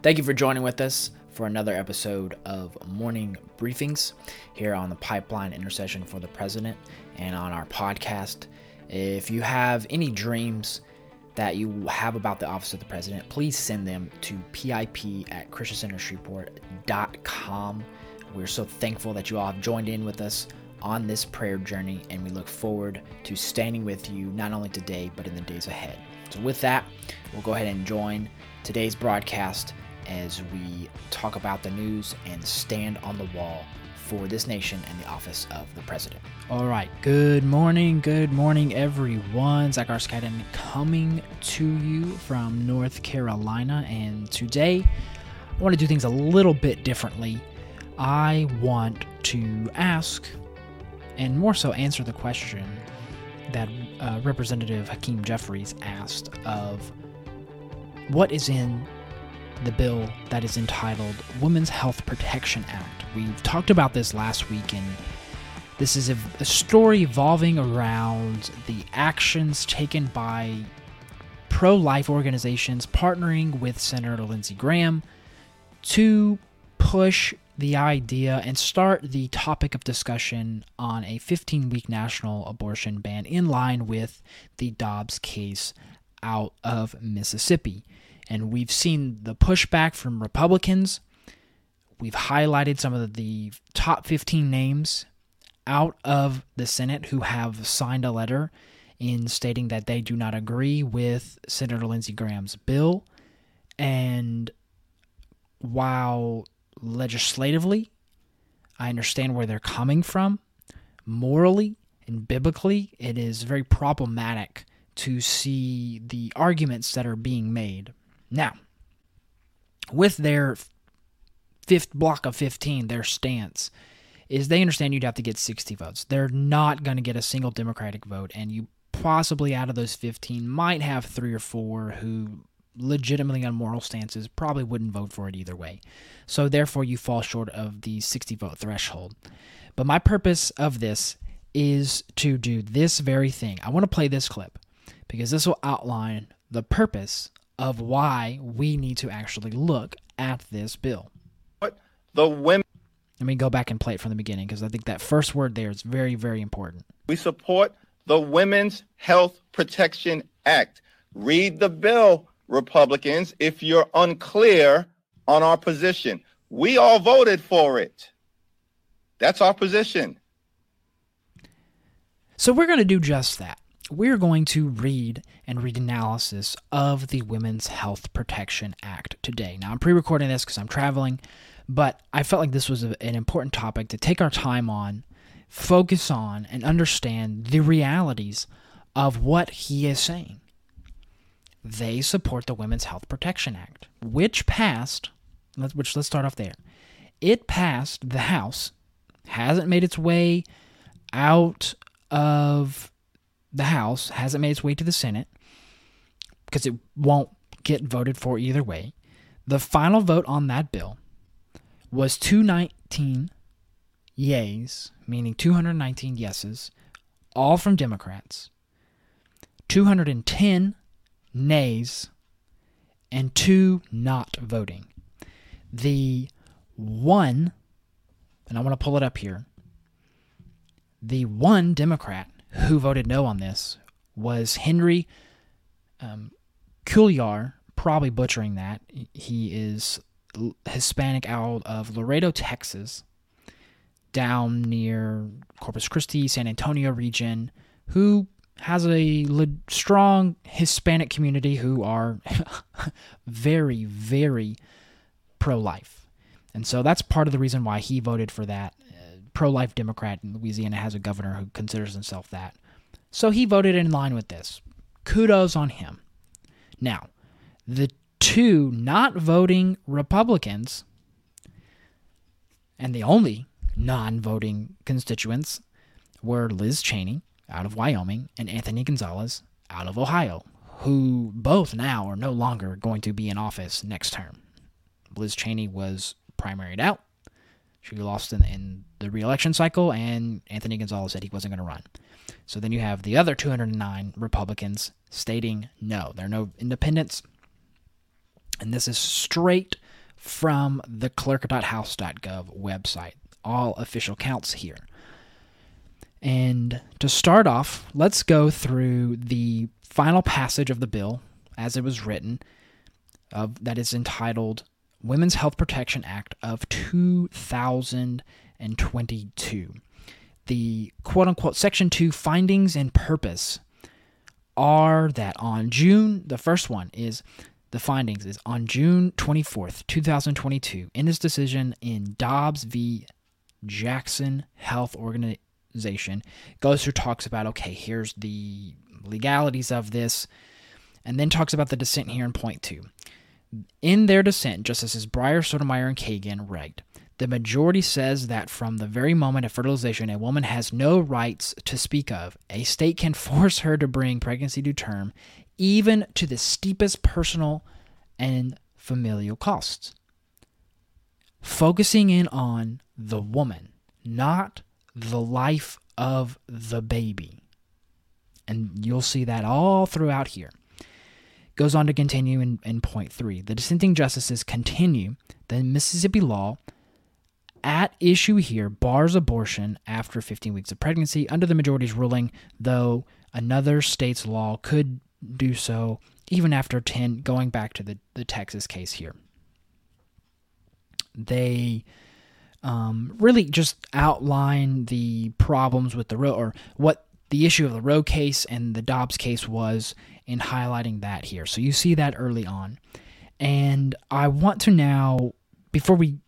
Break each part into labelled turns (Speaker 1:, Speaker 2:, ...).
Speaker 1: Thank you for joining with us for another episode of Morning Briefings here on the Pipeline Intercession for the President and on our podcast. If you have any dreams that you have about the office of the president, please send them to pip at christiancentershreveport.com. We're so thankful that you all have joined in with us on this prayer journey, and we look forward to standing with you not only today, but in the days ahead. So, with that, we'll go ahead and join today's broadcast as we talk about the news and stand on the wall for this nation and the office of the president. All right. Good morning. Good morning, everyone. Zach Arskadden coming to you from North Carolina. And today, I want to do things a little bit differently. I want to ask, and more so answer the question that uh, Representative Hakeem Jeffries asked of what is in the bill that is entitled Women's Health Protection Act. We've talked about this last week, and this is a, a story evolving around the actions taken by pro life organizations partnering with Senator Lindsey Graham to push the idea and start the topic of discussion on a 15 week national abortion ban in line with the Dobbs case out of Mississippi. And we've seen the pushback from Republicans. We've highlighted some of the top 15 names out of the Senate who have signed a letter in stating that they do not agree with Senator Lindsey Graham's bill. And while legislatively, I understand where they're coming from, morally and biblically, it is very problematic to see the arguments that are being made. Now, with their fifth block of 15, their stance is they understand you'd have to get 60 votes. They're not going to get a single Democratic vote, and you possibly out of those 15 might have three or four who legitimately on moral stances probably wouldn't vote for it either way. So therefore you fall short of the 60 vote threshold. But my purpose of this is to do this very thing. I want to play this clip because this will outline the purpose of why we need to actually look at this bill.
Speaker 2: What the women
Speaker 1: Let me go back and play it from the beginning because I think that first word there is very very important.
Speaker 2: we support the Women's Health Protection Act. Read the bill, Republicans, if you're unclear on our position. We all voted for it. That's our position.
Speaker 1: So we're going to do just that. We're going to read and read analysis of the Women's Health Protection Act today. Now, I'm pre recording this because I'm traveling, but I felt like this was a, an important topic to take our time on, focus on, and understand the realities of what he is saying. They support the Women's Health Protection Act, which passed, which let's start off there. It passed the House, hasn't made its way out of the House, hasn't made its way to the Senate because it won't get voted for either way. The final vote on that bill was 219 yays, meaning 219 yeses, all from Democrats, 210 nays, and two not voting. The one, and I want to pull it up here, the one Democrat who voted no on this was Henry um, probably butchering that. He is Hispanic out of Laredo, Texas, down near Corpus Christi, San Antonio region, who has a strong Hispanic community who are very, very pro life. And so that's part of the reason why he voted for that. Pro life Democrat in Louisiana has a governor who considers himself that. So he voted in line with this. Kudos on him. Now, the two not voting Republicans and the only non voting constituents were Liz Cheney out of Wyoming and Anthony Gonzalez out of Ohio, who both now are no longer going to be in office next term. Liz Cheney was primaried out. She lost in, in the reelection cycle, and Anthony Gonzalez said he wasn't going to run. So then you have the other 209 Republicans stating no, there are no independents. And this is straight from the clerk.house.gov website. All official counts here. And to start off, let's go through the final passage of the bill as it was written, of, that is entitled Women's Health Protection Act of 2022. The quote unquote Section 2 findings and purpose are that on June, the first one is the findings is on June 24th, 2022, in his decision in Dobbs v. Jackson Health Organization, goes through talks about okay, here's the legalities of this, and then talks about the dissent here in point two. In their dissent, Justices Breyer, Sotomayor, and Kagan write the majority says that from the very moment of fertilization, a woman has no rights to speak of. A state can force her to bring pregnancy to term, even to the steepest personal and familial costs. Focusing in on the woman, not the life of the baby. And you'll see that all throughout here. Goes on to continue in, in point three. The dissenting justices continue the Mississippi law at issue here bars abortion after 15 weeks of pregnancy under the majority's ruling, though another state's law could do so even after 10, going back to the, the Texas case here. They um, really just outline the problems with the Roe, or what the issue of the Roe case and the Dobbs case was in highlighting that here. So you see that early on. And I want to now, before we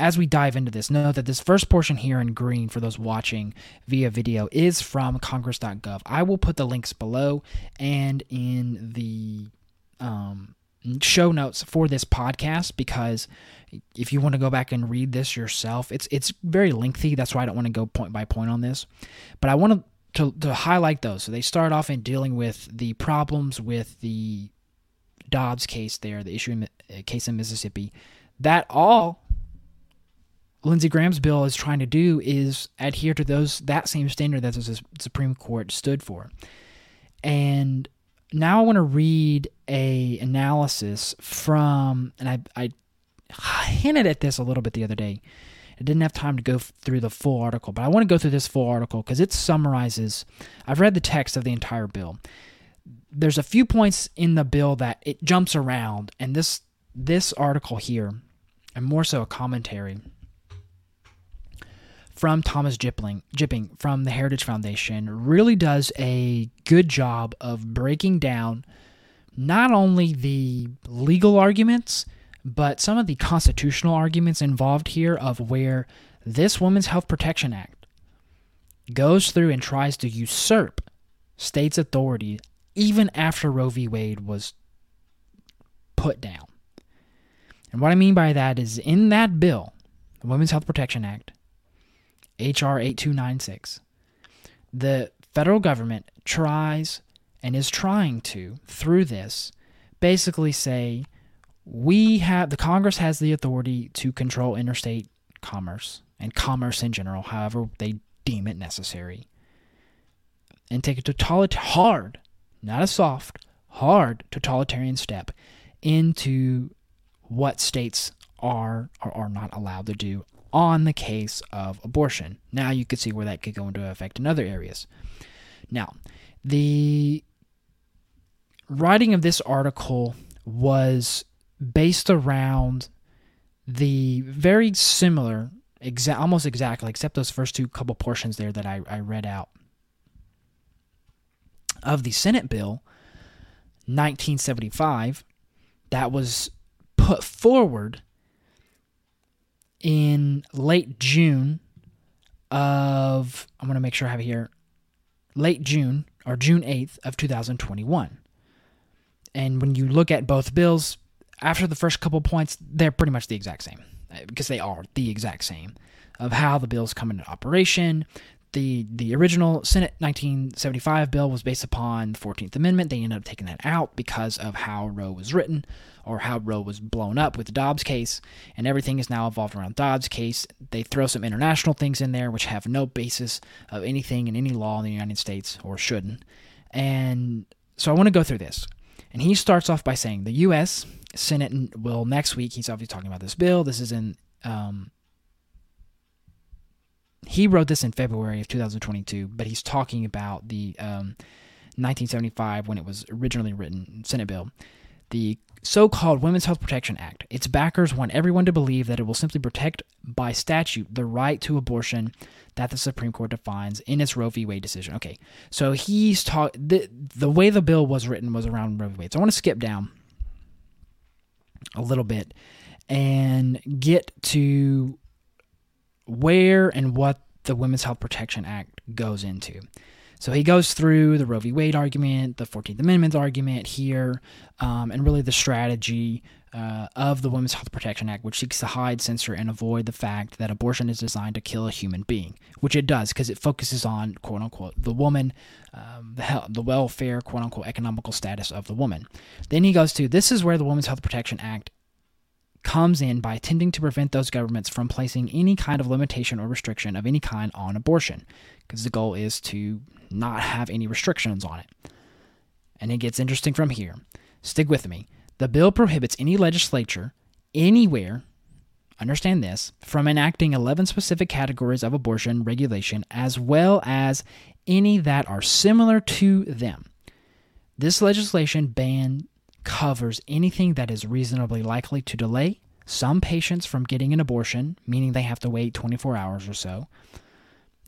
Speaker 1: as we dive into this, know that this first portion here in green for those watching via video is from congress.gov. I will put the links below and in the um, show notes for this podcast because if you want to go back and read this yourself, it's it's very lengthy. That's why I don't want to go point by point on this. But I want to, to, highlight those. So they start off in dealing with the problems with the Dobbs case there, the issue in, uh, case in Mississippi. That all Lindsey Graham's bill is trying to do is adhere to those that same standard that the Supreme Court stood for. And now I want to read a analysis from, and I, I hinted at this a little bit the other day. I didn't have time to go through the full article, but I want to go through this full article because it summarizes. I've read the text of the entire bill. There's a few points in the bill that it jumps around, and this this article here, and more so a commentary from Thomas Jipping, Jipping from the Heritage Foundation really does a good job of breaking down not only the legal arguments, but some of the constitutional arguments involved here of where this Women's Health Protection Act goes through and tries to usurp states' authority even after Roe v. Wade was put down. And what I mean by that is in that bill, the Women's Health Protection Act, H.R. 8296. The federal government tries and is trying to, through this, basically say we have the Congress has the authority to control interstate commerce and commerce in general, however they deem it necessary, and take a totalitarian hard, not a soft, hard totalitarian step into what states are or are not allowed to do on the case of abortion. Now you could see where that could go into effect in other areas. Now, the writing of this article was based around the very similar, exa- almost exactly, except those first two couple portions there that I, I read out of the Senate bill 1975 that was put forward in late June of I'm going to make sure I have it here late June or June 8th of 2021. And when you look at both bills after the first couple points they're pretty much the exact same uh, because they are the exact same of how the bills come into operation, the the original Senate 1975 bill was based upon the 14th Amendment. They ended up taking that out because of how Roe was written or how Roe was blown up with the Dobbs case, and everything is now evolved around Dobbs case. They throw some international things in there which have no basis of anything in any law in the United States or shouldn't. And so I want to go through this. And he starts off by saying the U.S. Senate will next week, he's obviously talking about this bill. This is in, um, he wrote this in February of 2022, but he's talking about the um, 1975 when it was originally written, Senate bill. The so called Women's Health Protection Act. Its backers want everyone to believe that it will simply protect by statute the right to abortion that the Supreme Court defines in its Roe v. Wade decision. Okay, so he's taught the, the way the bill was written was around Roe v. Wade. So I want to skip down a little bit and get to where and what the Women's Health Protection Act goes into. So he goes through the Roe v. Wade argument, the 14th Amendment argument here, um, and really the strategy uh, of the Women's Health Protection Act, which seeks to hide, censor, and avoid the fact that abortion is designed to kill a human being, which it does because it focuses on quote unquote the woman, um, the health, the welfare, quote unquote economical status of the woman. Then he goes to this is where the Women's Health Protection Act comes in by attempting to prevent those governments from placing any kind of limitation or restriction of any kind on abortion, because the goal is to not have any restrictions on it. And it gets interesting from here. Stick with me. The bill prohibits any legislature anywhere, understand this, from enacting 11 specific categories of abortion regulation as well as any that are similar to them. This legislation ban covers anything that is reasonably likely to delay some patients from getting an abortion, meaning they have to wait 24 hours or so,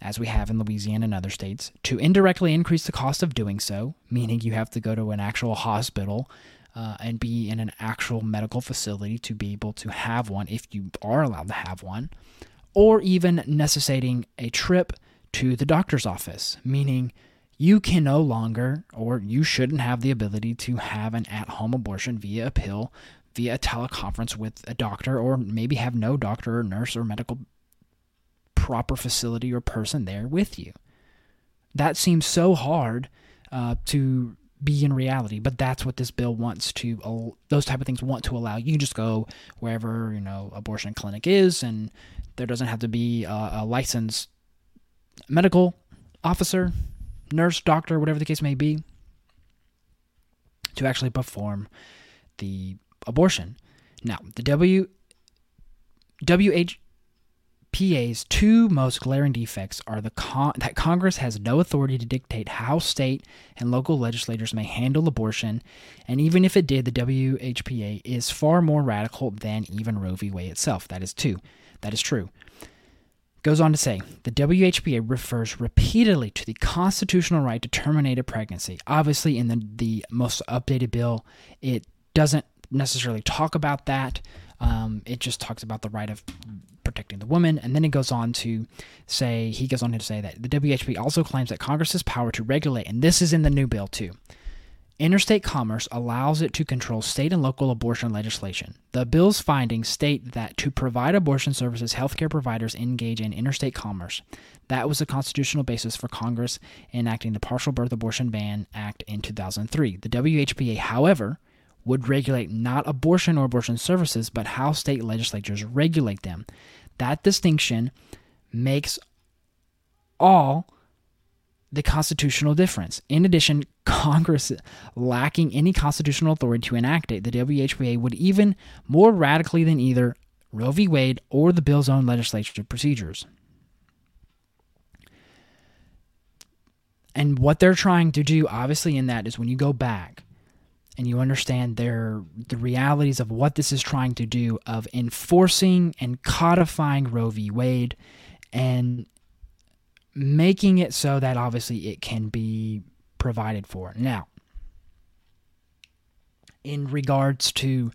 Speaker 1: as we have in Louisiana and other states, to indirectly increase the cost of doing so, meaning you have to go to an actual hospital uh, and be in an actual medical facility to be able to have one if you are allowed to have one, or even necessitating a trip to the doctor's office, meaning you can no longer or you shouldn't have the ability to have an at home abortion via a pill, via a teleconference with a doctor, or maybe have no doctor or nurse or medical proper facility or person there with you. That seems so hard uh, to be in reality, but that's what this bill wants to. Those type of things want to allow. You can just go wherever you know abortion clinic is, and there doesn't have to be a, a licensed medical officer, nurse, doctor, whatever the case may be, to actually perform the abortion. Now, the W WH PA's two most glaring defects are the con- that Congress has no authority to dictate how state and local legislators may handle abortion, and even if it did, the WHPA is far more radical than even Roe v. Wade itself. That is true. That is true. Goes on to say the WHPA refers repeatedly to the constitutional right to terminate a pregnancy. Obviously, in the, the most updated bill, it doesn't necessarily talk about that. Um, it just talks about the right of protecting the woman. And then it goes on to say, he goes on to say that the WHP also claims that Congress has power to regulate, and this is in the new bill too. Interstate commerce allows it to control state and local abortion legislation. The bill's findings state that to provide abortion services, healthcare providers engage in interstate commerce. That was the constitutional basis for Congress enacting the Partial Birth Abortion Ban Act in 2003. The WHPA, however, would regulate not abortion or abortion services, but how state legislatures regulate them. That distinction makes all the constitutional difference. In addition, Congress lacking any constitutional authority to enact it, the WHPA would even more radically than either Roe v. Wade or the bill's own legislative procedures. And what they're trying to do, obviously, in that is when you go back and you understand their the realities of what this is trying to do of enforcing and codifying Roe v. Wade and making it so that obviously it can be provided for. Now, in regards to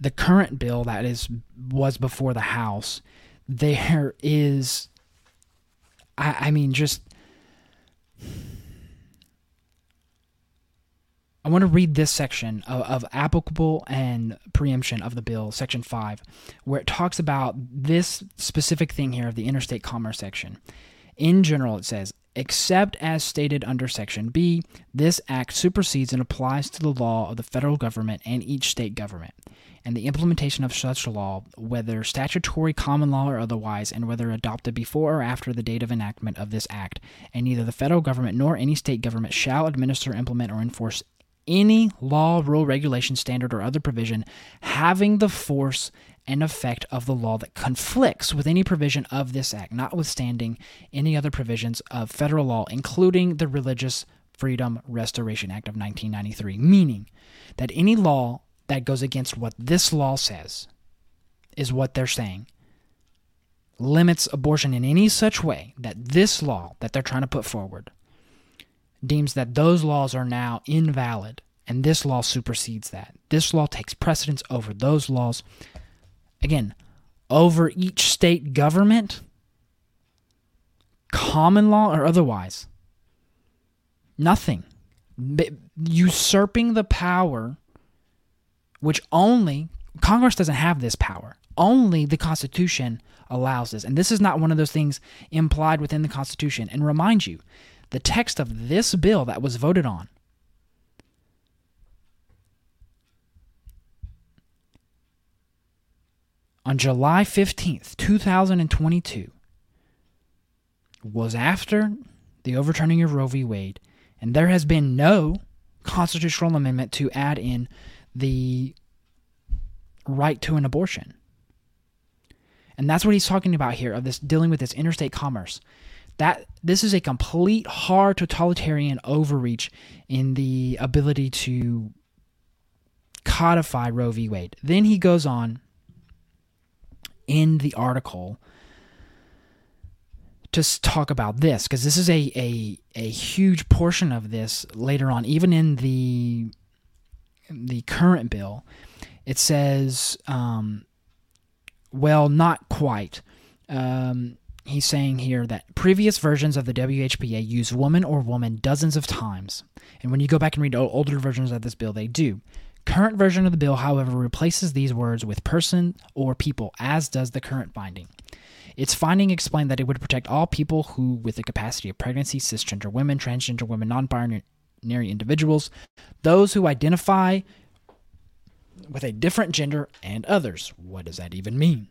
Speaker 1: the current bill that is was before the House, there is I, I mean just I want to read this section of, of, applicable and preemption of the bill, section 5, where it talks about this specific thing here of the interstate commerce section. In general, it says, except as stated under section B, this act supersedes and applies to the law of the federal government and each state government, and the implementation of such law, whether statutory, common law, or otherwise, and whether adopted before or after the date of enactment of this act, and neither the federal government nor any state government shall administer, implement, or enforce any law, rule, regulation, standard, or other provision having the force and effect of the law that conflicts with any provision of this act, notwithstanding any other provisions of federal law, including the Religious Freedom Restoration Act of 1993, meaning that any law that goes against what this law says is what they're saying limits abortion in any such way that this law that they're trying to put forward deems that those laws are now invalid and this law supersedes that. This law takes precedence over those laws. Again, over each state government, common law or otherwise. Nothing. usurping the power which only Congress doesn't have this power. Only the Constitution allows this. And this is not one of those things implied within the Constitution. And remind you, the text of this bill that was voted on on July 15th, 2022 was after the overturning of Roe v. Wade, and there has been no constitutional amendment to add in the right to an abortion. And that's what he's talking about here of this dealing with this interstate commerce. That this is a complete hard totalitarian overreach in the ability to codify Roe v. Wade. Then he goes on in the article to talk about this because this is a, a a huge portion of this later on, even in the the current bill. It says um, well, not quite. Um, he's saying here that previous versions of the WHPA use woman or woman dozens of times. And when you go back and read older versions of this bill, they do. Current version of the bill, however, replaces these words with person or people, as does the current binding. Its finding explained that it would protect all people who, with the capacity of pregnancy, cisgender women, transgender women, non binary individuals, those who identify with a different gender and others. What does that even mean?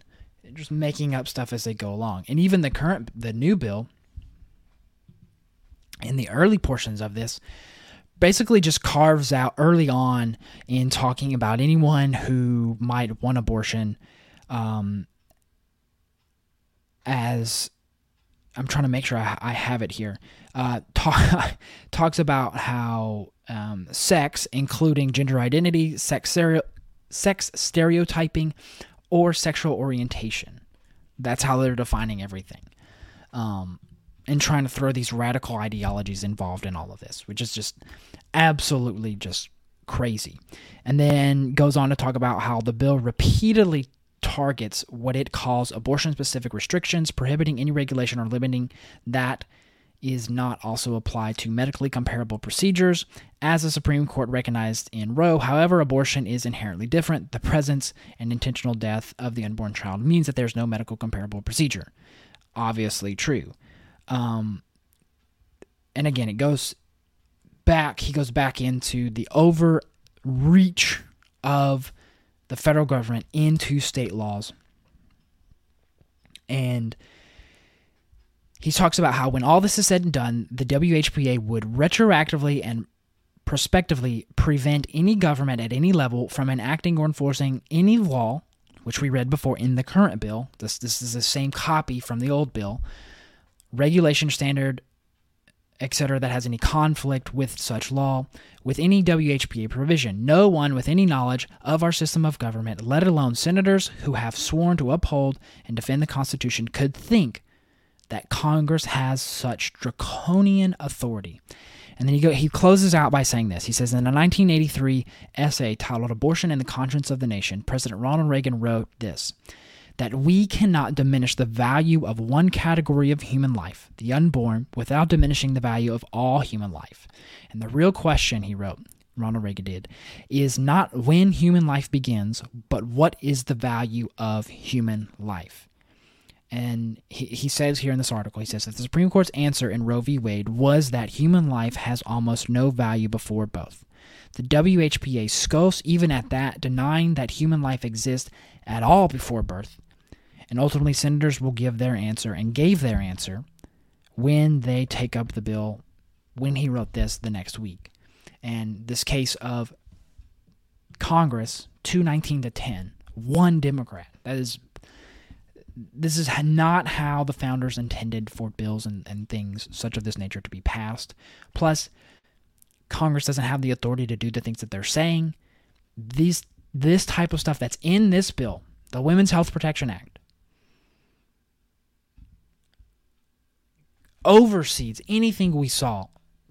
Speaker 1: Just making up stuff as they go along. And even the current, the new bill, in the early portions of this, basically just carves out early on in talking about anyone who might want abortion um, as I'm trying to make sure I, I have it here. Uh, talk, talks about how um, sex, including gender identity, sex sex stereotyping, or sexual orientation. That's how they're defining everything. Um, and trying to throw these radical ideologies involved in all of this, which is just absolutely just crazy. And then goes on to talk about how the bill repeatedly targets what it calls abortion specific restrictions, prohibiting any regulation or limiting that is not also applied to medically comparable procedures, as the Supreme Court recognized in Roe. However, abortion is inherently different. The presence and intentional death of the unborn child means that there's no medical comparable procedure. Obviously true. Um, and again, it goes back, he goes back into the overreach of the federal government into state laws. And he talks about how when all this is said and done, the WHPA would retroactively and prospectively prevent any government at any level from enacting or enforcing any law, which we read before in the current bill. This, this is the same copy from the old bill, regulation, standard, etc., that has any conflict with such law, with any WHPA provision. No one with any knowledge of our system of government, let alone senators who have sworn to uphold and defend the Constitution, could think that Congress has such draconian authority. And then he go, he closes out by saying this. He says in a 1983 essay titled "Abortion and the Conscience of the Nation," President Ronald Reagan wrote this: that we cannot diminish the value of one category of human life, the unborn, without diminishing the value of all human life. And the real question, he wrote, Ronald Reagan did, is not when human life begins, but what is the value of human life. And he, he says here in this article, he says that the Supreme Court's answer in Roe v. Wade was that human life has almost no value before both. The WHPA scoffs even at that, denying that human life exists at all before birth. And ultimately, senators will give their answer and gave their answer when they take up the bill when he wrote this the next week. and this case of Congress 219 to 10, one Democrat. That is this is not how the founders intended for bills and, and things such of this nature to be passed. Plus, Congress doesn't have the authority to do the things that they're saying. These this type of stuff that's in this bill, the Women's Health Protection Act, oversees anything we saw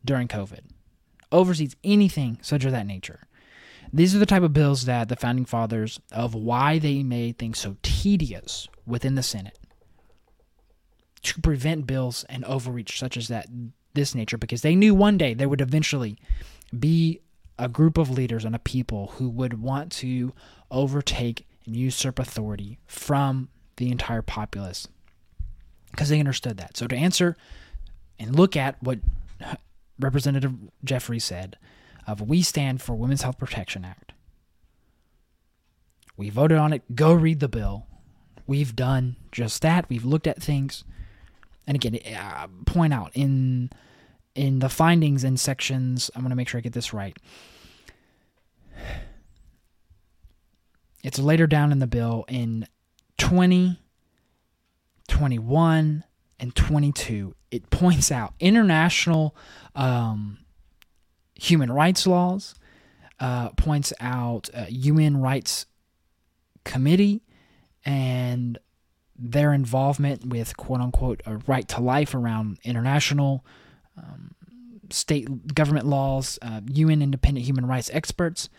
Speaker 1: during COVID. Oversees anything such of that nature. These are the type of bills that the founding fathers of why they made things so tedious within the Senate to prevent bills and overreach such as that this nature because they knew one day there would eventually be a group of leaders and a people who would want to overtake and usurp authority from the entire populace because they understood that. So to answer and look at what Representative Jeffrey said of we stand for Women's Health Protection Act. We voted on it. Go read the bill. We've done just that. We've looked at things. And again, uh, point out in in the findings and sections, I'm going to make sure I get this right. It's later down in the bill in 20, 21, and 22. It points out international um, human rights laws, uh, points out uh, UN Rights Committee, and their involvement with quote unquote a right to life around international um, state government laws, uh, UN independent human rights experts.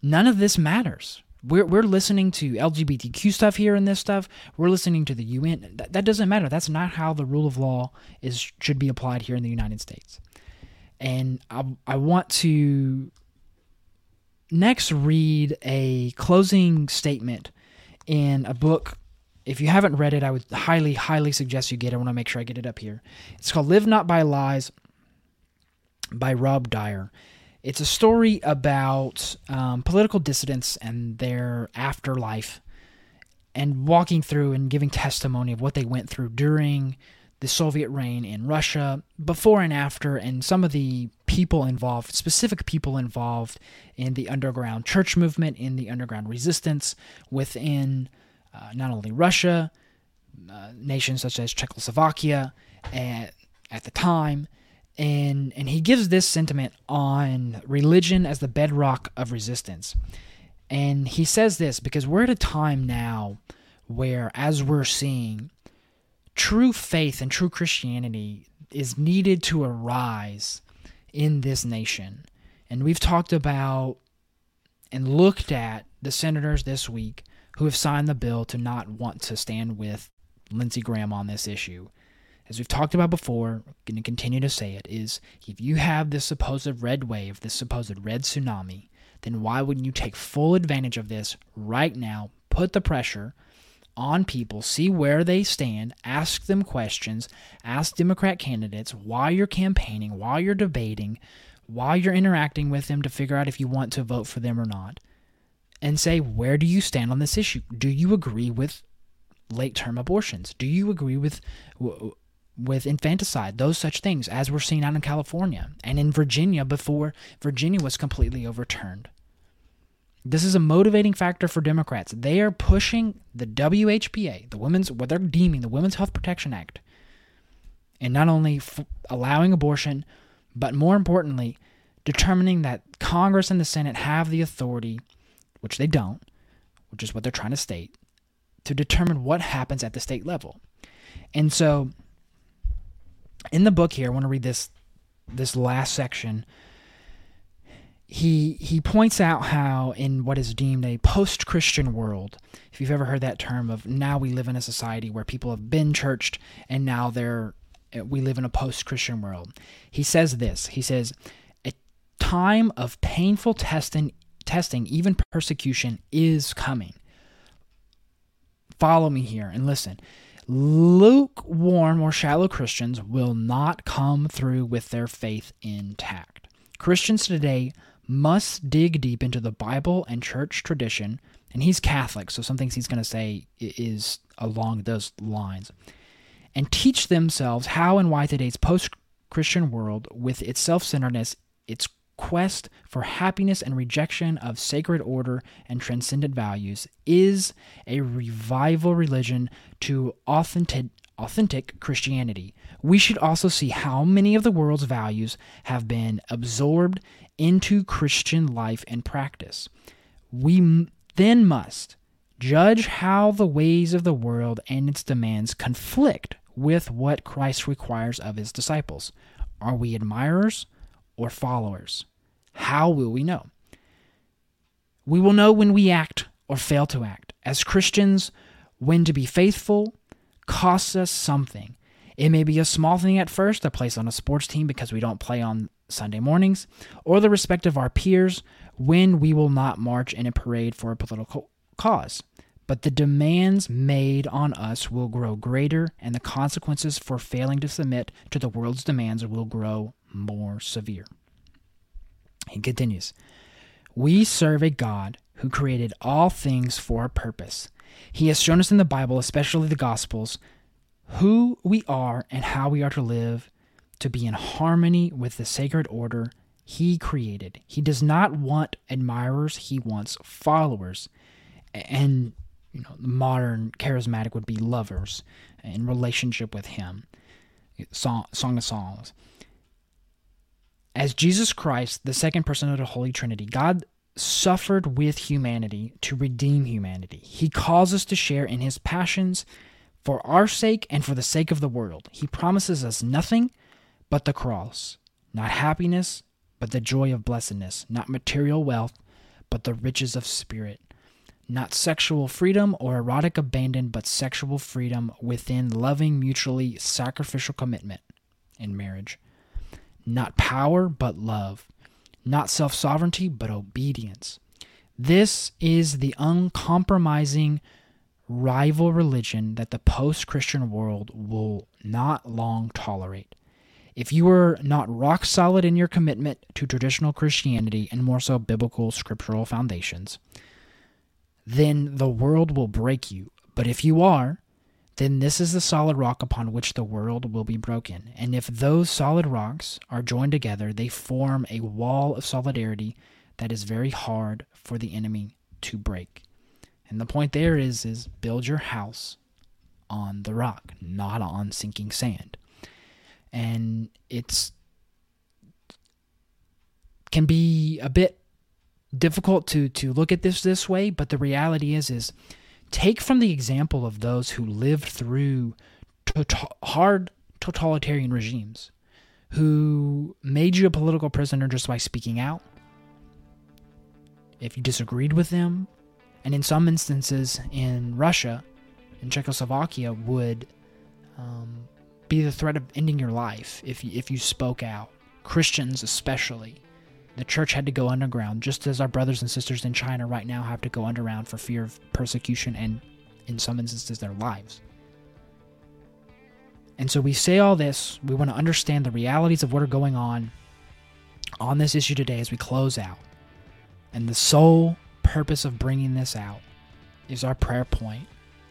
Speaker 1: None of this matters. We're, we're listening to LGBTQ stuff here and this stuff. We're listening to the UN. That, that doesn't matter. That's not how the rule of law is should be applied here in the United States. And I, I want to next read a closing statement in a book if you haven't read it, I would highly, highly suggest you get it. I want to make sure I get it up here. It's called Live Not by Lies by Rod Dreher. It's a story about um, political dissidents and their afterlife and walking through and giving testimony of what they went through during the Soviet reign in Russia, before and after, and some of the people involved, specific people involved in the underground church movement, in the underground resistance within uh, not only Russia, uh, nations such as Czechoslovakia at, at the time. And, and he gives this sentiment on religion as the bedrock of resistance. And he says this because we're at a time now where, as we're seeing, true faith and true Christianity is needed to arise in this nation. And we've talked about and looked at the senators this week who have signed the bill to not want to stand with Lindsey Graham on this issue. As we've talked about before, going to continue to say it, is if you have this supposed red wave, this supposed red tsunami, then why wouldn't you take full advantage of this right now, put the pressure on people, see where they stand, ask them questions, ask Democrat candidates while you're campaigning, while you're debating, while you're interacting with them to figure out if you want to vote for them or not and say, where do you stand on this issue? Do you agree with late term abortions? Do you agree with with infanticide, those such things, as we're seeing out in California and in Virginia before Virginia was completely overturned? This is a motivating factor for Democrats. They are pushing the WHPA, the women's what they're deeming the Women's Health Protection Act, and not only f- allowing abortion, but more importantly, determining that Congress and the Senate have the authority which they don't, which is what they're trying to state, to determine what happens at the state level. And so in the book here, I want to read this this last section. He he points out how in what is deemed a post-Christian world, if you've ever heard that term of now we live in a society where people have been churched and now they're uh, we live in a post-Christian world. He says this. He says a time of painful testing testing, even persecution, is coming. Follow me here and listen. Lukewarm or shallow Christians will not come through with their faith intact. Christians today must dig deep into the Bible and church tradition, and he's Catholic, so some things he's going to say is along those lines, and teach themselves how and why today's post Christian world, with its self centeredness, its quest for happiness and rejection of sacred order and transcendent values is a revival religion to authentic, authentic Christianity. We should also see how many of the world's values have been absorbed into Christian life and practice. We then must judge how the ways of the world and its demands conflict with what Christ requires of his disciples. Are we admirers or followers? How will we know? We will know when we act or fail to act. As Christians, when to be faithful costs us something. It may be a small thing at first, a place on a sports team because we don't play on Sunday mornings, or the respect of our peers when we will not march in a parade for a political cause. But the demands made on us will grow greater, and the consequences for failing to submit to the world's demands will grow more severe. He continues We serve a God who created all things for a purpose. He has shown us in the Bible, especially the Gospels, who we are and how we are to live to be in harmony with the sacred order he created. He does not want admirers, he wants followers. And you know, the modern charismatic would be lovers in relationship with him. Song, Song of Songs. As Jesus Christ, the second person of the Holy Trinity, God suffered with humanity to redeem humanity. He calls us to share in his passions for our sake and for the sake of the world. He promises us nothing but the cross, not happiness, but the joy of blessedness, not material wealth, but the riches of spirit, not sexual freedom or erotic abandon, but sexual freedom within loving, mutually sacrificial commitment in marriage, not power, but love, not self sovereignty, but obedience. This is the uncompromising rival religion that the post Christian world will not long tolerate. If you are not rock solid in your commitment to traditional Christianity and more so biblical scriptural foundations, then the world will break you. But if you are, then this is the solid rock upon which the world will be broken. And if those solid rocks are joined together, they form a wall of solidarity that is very hard for the enemy to break. And the point there is is build your house on the rock, not on sinking sand and it's can be a bit difficult to to look at this this way but the reality is is take from the example of those who lived through to- hard totalitarian regimes who made you a political prisoner just by speaking out if you disagreed with them and in some instances in Russia in Czechoslovakia would um, be the threat of ending your life if you, if you spoke out. Christians, especially. The church had to go underground, just as our brothers and sisters in China right now have to go underground for fear of persecution and, in some instances, their lives. And so we say all this. We want to understand the realities of what are going on on this issue today as we close out. And the sole purpose of bringing this out is our prayer point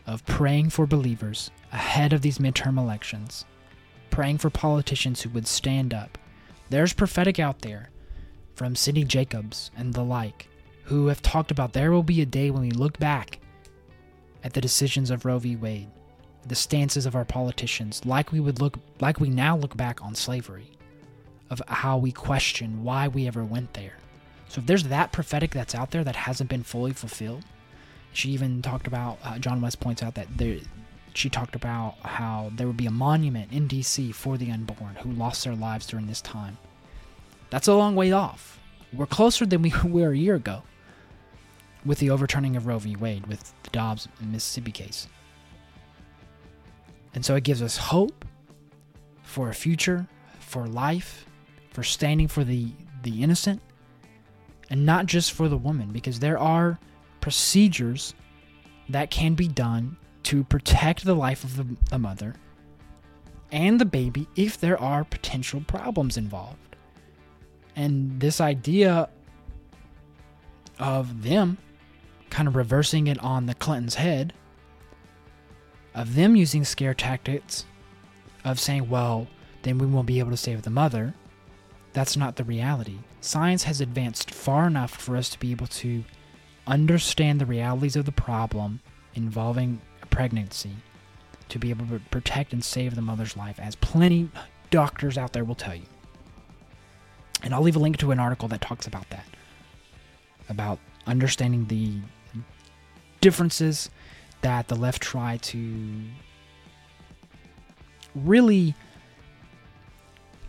Speaker 1: of praying for believers ahead of these midterm elections, praying for politicians who would stand up. There's prophetic out there from Cindy Jacobs and the like who have talked about there will be a day when we look back at the decisions of Roe v. Wade, the stances of our politicians, like we would look like we now look back on slavery, of how we question why we ever went there. So if there's that prophetic that's out there that hasn't been fully fulfilled, she even talked about uh, John West points out that there she talked about how there would be a monument in DC for the unborn who lost their lives during this time. That's a long way off. We're closer than we were a year ago with the overturning of Roe v. Wade with the Dobbs and Mississippi case. And so it gives us hope for a future, for life, for standing for the, the innocent, and not just for the woman, because there are procedures that can be done to protect the life of the, the mother and the baby if there are potential problems involved. And this idea of them kind of reversing it on the Clintons' head, of them using scare tactics, of saying, well, then we won't be able to save the mother, that's not the reality. Science has advanced far enough for us to be able to understand the realities of the problem involving a pregnancy to be able to protect and save the mother's life, as plenty doctors out there will tell you. And I'll leave a link to an article that talks about that, about understanding the differences that the left try to really,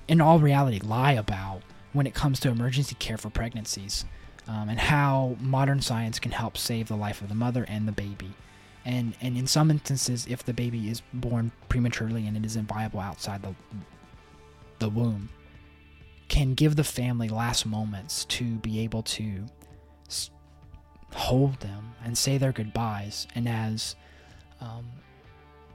Speaker 1: in all reality, lie about when it comes to emergency care for pregnancies um, and how modern science can help save the life of the mother and the baby. And, and in some instances, if the baby is born prematurely and it isn't viable outside the, the womb, can give the family last moments to be able to hold them and say their goodbyes. And as um,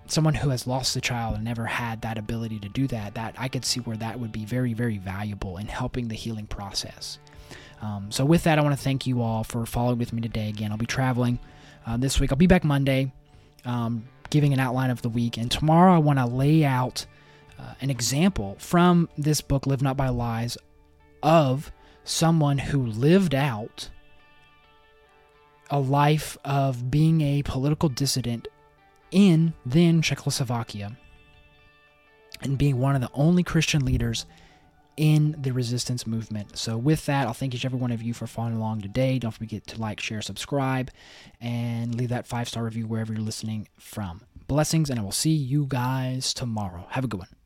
Speaker 1: someone who has lost a child and never had that ability to do that, that I could see where that would be very, very valuable in helping the healing process. Um, so with that, I want to thank you all for following with me today. Again, I'll be traveling uh, this week. I'll be back Monday, um, giving an outline of the week, and tomorrow I want to lay out uh, an example from this book, Live Not by Lies, of someone who lived out a life of being a political dissident in then Czechoslovakia and being one of the only Christian leaders in the resistance movement. So, with that, I'll thank each every one of you for following along today. Don't forget to like, share, subscribe, and leave that five star review wherever you're listening from. Blessings, and I will see you guys tomorrow. Have a good one.